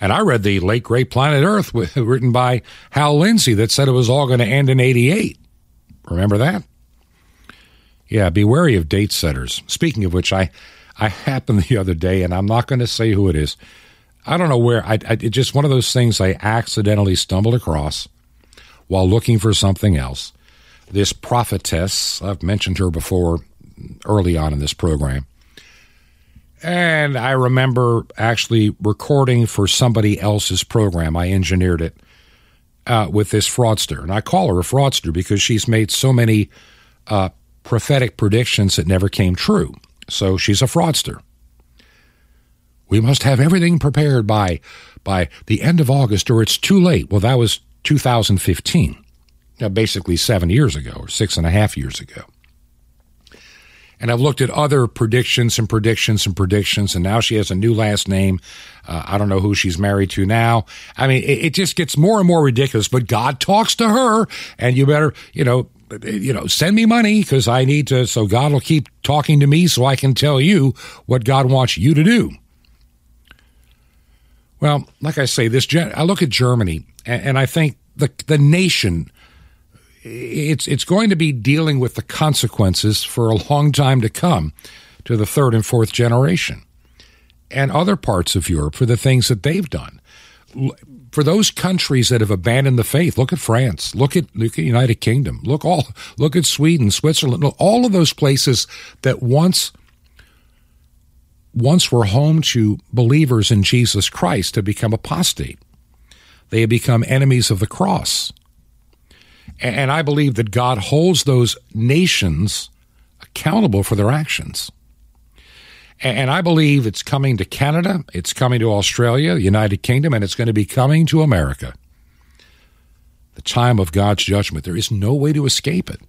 And I read the late great Planet Earth written by Hal Lindsey that said it was all going to end in 88. Remember that? Yeah, be wary of date setters. Speaking of which, I, I happened the other day, and I'm not going to say who it is. I don't know where. I, I it's just one of those things I accidentally stumbled across while looking for something else. This prophetess, I've mentioned her before early on in this program. And I remember actually recording for somebody else's program. I engineered it uh, with this fraudster. And I call her a fraudster because she's made so many uh, prophetic predictions that never came true. So she's a fraudster. We must have everything prepared by by the end of August or it's too late. Well, that was 2015. Now, basically seven years ago or six and a half years ago. And I've looked at other predictions and predictions and predictions, and now she has a new last name. Uh, I don't know who she's married to now. I mean, it, it just gets more and more ridiculous. But God talks to her, and you better, you know, you know, send me money because I need to. So God will keep talking to me, so I can tell you what God wants you to do. Well, like I say, this I look at Germany, and, I think the the nation it's it's going to be dealing with the consequences for a long time to come to the third and fourth generation and other parts of Europe for the things that they've done. For those countries that have abandoned the faith, look at France, look at look at United Kingdom, look all look at Sweden, Switzerland, all of those places that once once were home to believers in Jesus Christ have become apostate. They have become enemies of the cross. And I believe that God holds those nations accountable for their actions. And I believe it's coming to Canada, it's coming to Australia, the United Kingdom, and it's going to be coming to America. The time of God's judgment. There is no way to escape it.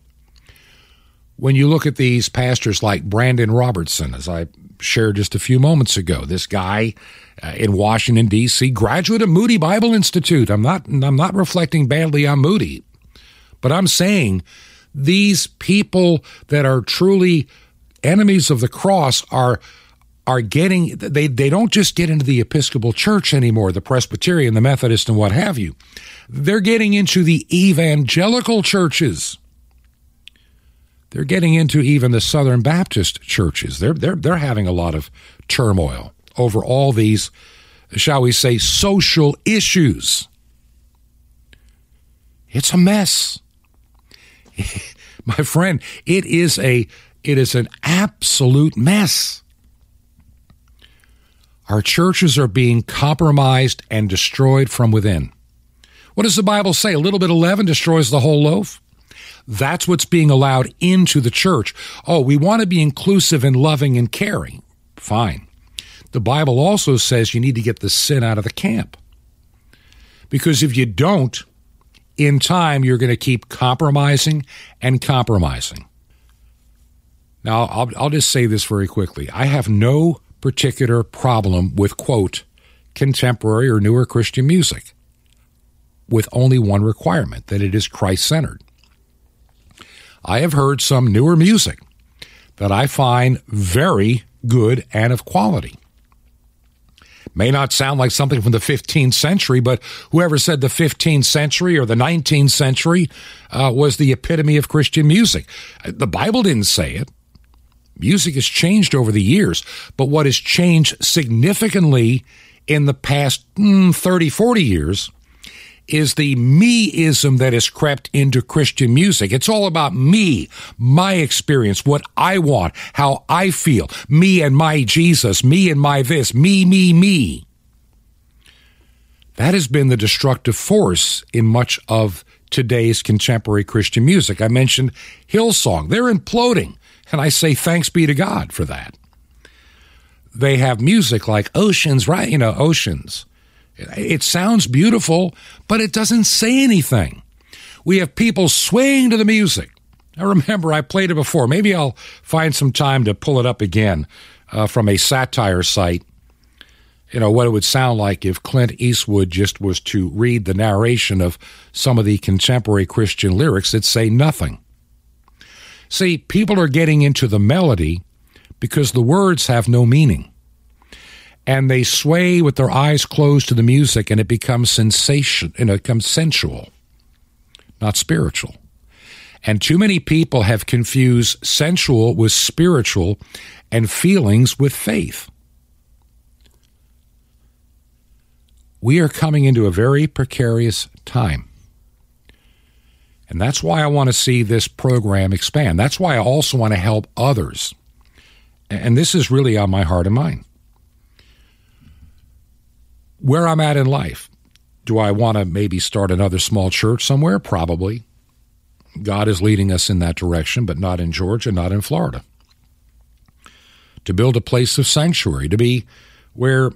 When you look at these pastors like Brandan Robertson, as I shared just a few moments ago, this guy uh, in Washington D.C., graduate of Moody Bible Institute. I'm not I'm not reflecting badly on Moody. But I'm saying these people that are truly enemies of the cross are are getting they they don't just get into the Episcopal Church anymore, the Presbyterian, the Methodist, and what have you. They're getting into the evangelical churches. They're getting into even the Southern Baptist churches. They're they're they're having a lot of turmoil over all these, shall we say, social issues. It's a mess. my friend, it is a it is an absolute mess. Our churches are being compromised and destroyed from within. What does the Bible say? A little bit of leaven destroys the whole loaf. That's what's being allowed into the church. Oh, we want to be inclusive and loving and caring. Fine. The Bible also says you need to get the sin out of the camp. Because if you don't, in time, you're going to keep compromising and compromising. Now, I'll, I'll just say this very quickly. I have no particular problem with, quote, contemporary or newer Christian music, with only one requirement that it is Christ centered. I have heard some newer music that I find very good and of quality. May not sound like something from the 15th century, but whoever said the 15th century or the 19th century uh, was the epitome of Christian music. The Bible didn't say it. Music has changed over the years, but what has changed significantly in the past mm, 30, 40 years is the me-ism that has crept into Christian music. It's all about me, my experience, what I want, how I feel, me and my Jesus, me and my this, me, me, me. That has been the destructive force in much of today's contemporary Christian music. I mentioned Hillsong. They're imploding, and I say thanks be to God for that. They have music like Oceans, right? You know, Oceans it sounds beautiful, but it doesn't say anything. We have people swaying to the music. I remember I played it before. Maybe I'll find some time to pull it up again uh, from a satire site. You know, what it would sound like if Clint Eastwood just was to read the narration of some of the contemporary Christian lyrics that say nothing. See, people are getting into the melody because the words have no meaning and they sway with their eyes closed to the music and it becomes sensation and it becomes sensual not spiritual and too many people have confused sensual with spiritual and feelings with faith we are coming into a very precarious time and that's why I want to see this program expand. That's why I also want to help others. And this is really on my heart and mind where I'm at in life. Do I want to maybe start another small church somewhere? Probably. God is leading us in that direction, but not in Georgia, not in Florida. To build a place of sanctuary, to be where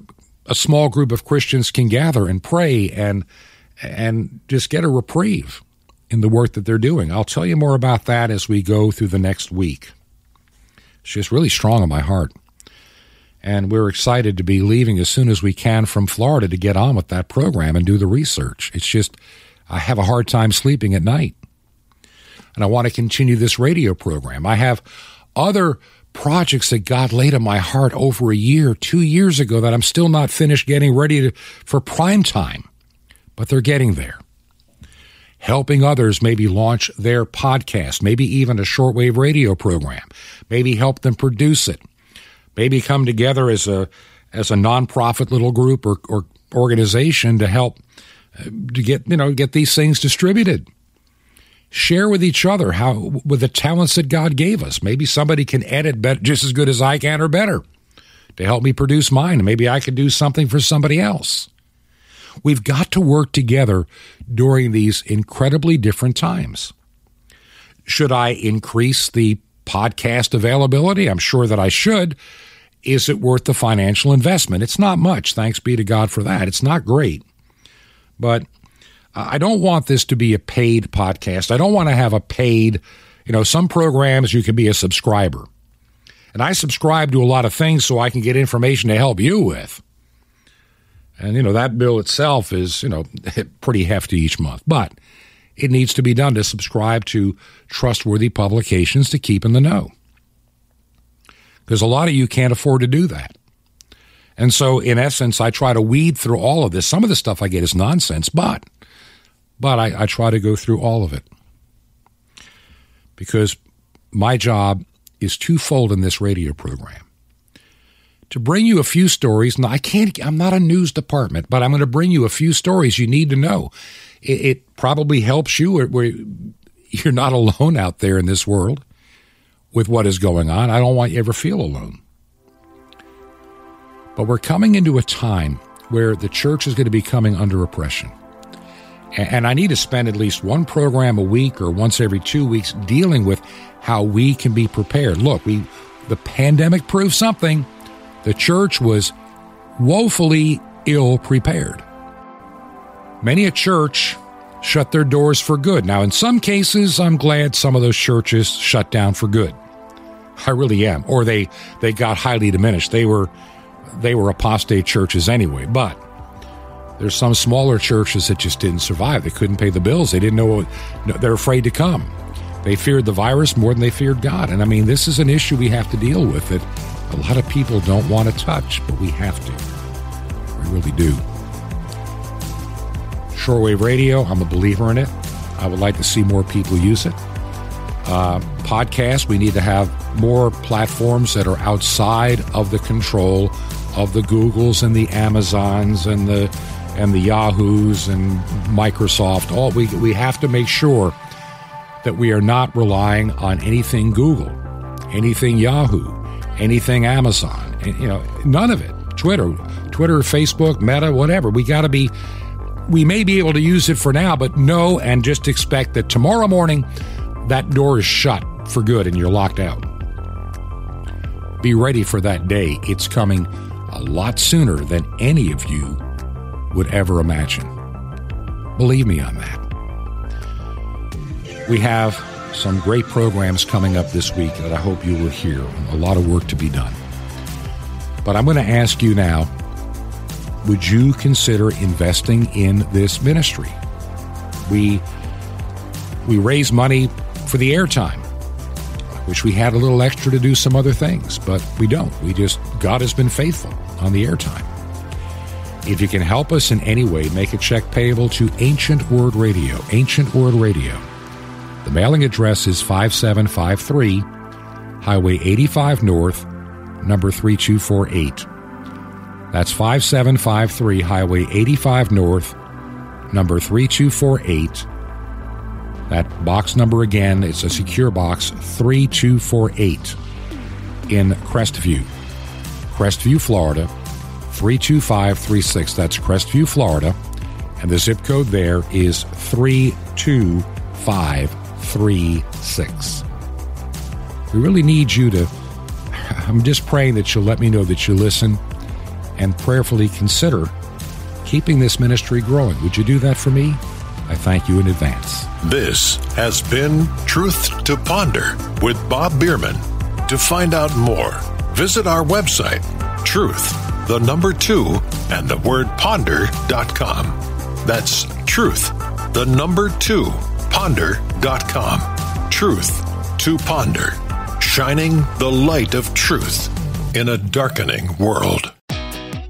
a small group of Christians can gather and pray and and just get a reprieve in the work that they're doing. I'll tell you more about that as we go through the next week. It's just really strong on my heart. And we're excited to be leaving as soon as we can from Florida to get on with that program and do the research. It's just, I have a hard time sleeping at night. And I want to continue this radio program. I have other projects that God laid on my heart over a year, two years ago that I'm still not finished getting ready to, for prime time, but they're getting there. Helping others maybe launch their podcast, maybe even a shortwave radio program, maybe help them produce it, maybe come together as a as a nonprofit little group or, or organization to help uh, to get you know get these things distributed share with each other how with the talents that God gave us. Maybe somebody can edit better, just as good as I can or better to help me produce mine. Maybe I could do something for somebody else. We've got to work together during these incredibly different times. Should I increase the podcast availability? I'm sure that I should. Is it worth the financial investment? It's not much. Thanks be to God for that. It's not great. But I don't want this to be a paid podcast. I don't want to have a paid, you know, some programs you can be a subscriber. And I subscribe to a lot of things so I can get information to help you with. And, you know, that bill itself is, you know, pretty hefty each month. But it needs to be done to subscribe to trustworthy publications to keep in the know. Because a lot of you can't afford to do that. And so, in essence, I try to weed through all of this. Some of the stuff I get is nonsense, but but I, I try to go through all of it because my job is twofold in this radio program. To bring you a few stories, and I can't, I'm not a news department, but I'm going to bring you a few stories you need to know. It, it probably helps you where you're not alone out there in this world with what is going on. I don't want you to ever feel alone. But we're coming into a time where the church is going to be coming under oppression. And I need to spend at least one program a week or once every two weeks dealing with how we can be prepared. Look, we the pandemic proved something. The church was woefully ill prepared. Many a church shut their doors for good. Now, in some cases, I'm glad some of those churches shut down for good. I really am. Or they they got highly diminished. They were they were apostate churches anyway. But there's some smaller churches that just didn't survive. They couldn't pay the bills. They didn't know they're afraid to come. They feared the virus more than they feared God. And I mean, this is an issue we have to deal with that a lot of people don't want to touch, but we have to. We really do. Shortwave radio, I'm a believer in it. I would like to see more people use it. Uh, podcast, we need to have more platforms that are outside of the control of the Googles and the Amazons and the and the Yahoos and Microsoft. All we we have to make sure that we are not relying on anything Google, anything Yahoo, anything Amazon, you know, none of it. Twitter, Twitter, Facebook, Meta, whatever. We got to be. We may be able to use it for now, but no, and just expect that tomorrow morning that door is shut for good and you're locked out. Be ready for that day. It's coming a lot sooner than any of you would ever imagine. Believe me on that. We have some great programs coming up this week that I hope you will hear. A lot of work to be done. But I'm going to ask you now would you consider investing in this ministry? We we raise money for the airtime. I Wish we had a little extra to do some other things, but we don't. We just God has been faithful on the airtime. If you can help us in any way, make a check payable to Ancient Word Radio. Ancient Word Radio. The mailing address is 5753 Highway 85 North, number 3248. That's 5753 Highway 85 North, number 3248. That box number again, it's a secure box 3248 in Crestview, Crestview, Florida 32536. That's Crestview, Florida. And the zip code there is 32536. We really need you to. I'm just praying that you'll let me know that you listen and prayerfully consider keeping this ministry growing. Would you do that for me? I thank you in advance. This has been Truth to Ponder with Bob Bierman. To find out more, visit our website, truth, the number two, and the word ponder.com. That's truth, the number two, ponder.com. Truth to ponder, shining the light of truth in a darkening world.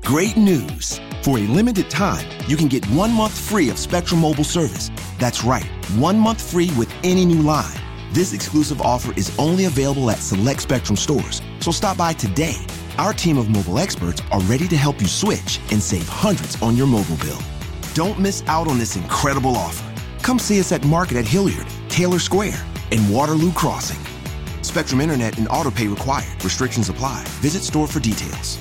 Great news! For a limited time, you can get one month free of Spectrum Mobile service. That's right, one month free with any new line. This exclusive offer is only available at select Spectrum stores, so stop by today. Our team of mobile experts are ready to help you switch and save hundreds on your mobile bill. Don't miss out on this incredible offer. Come see us at Market at Hilliard, Taylor Square, and Waterloo Crossing. Spectrum Internet and autopay required. Restrictions apply. Visit store for details.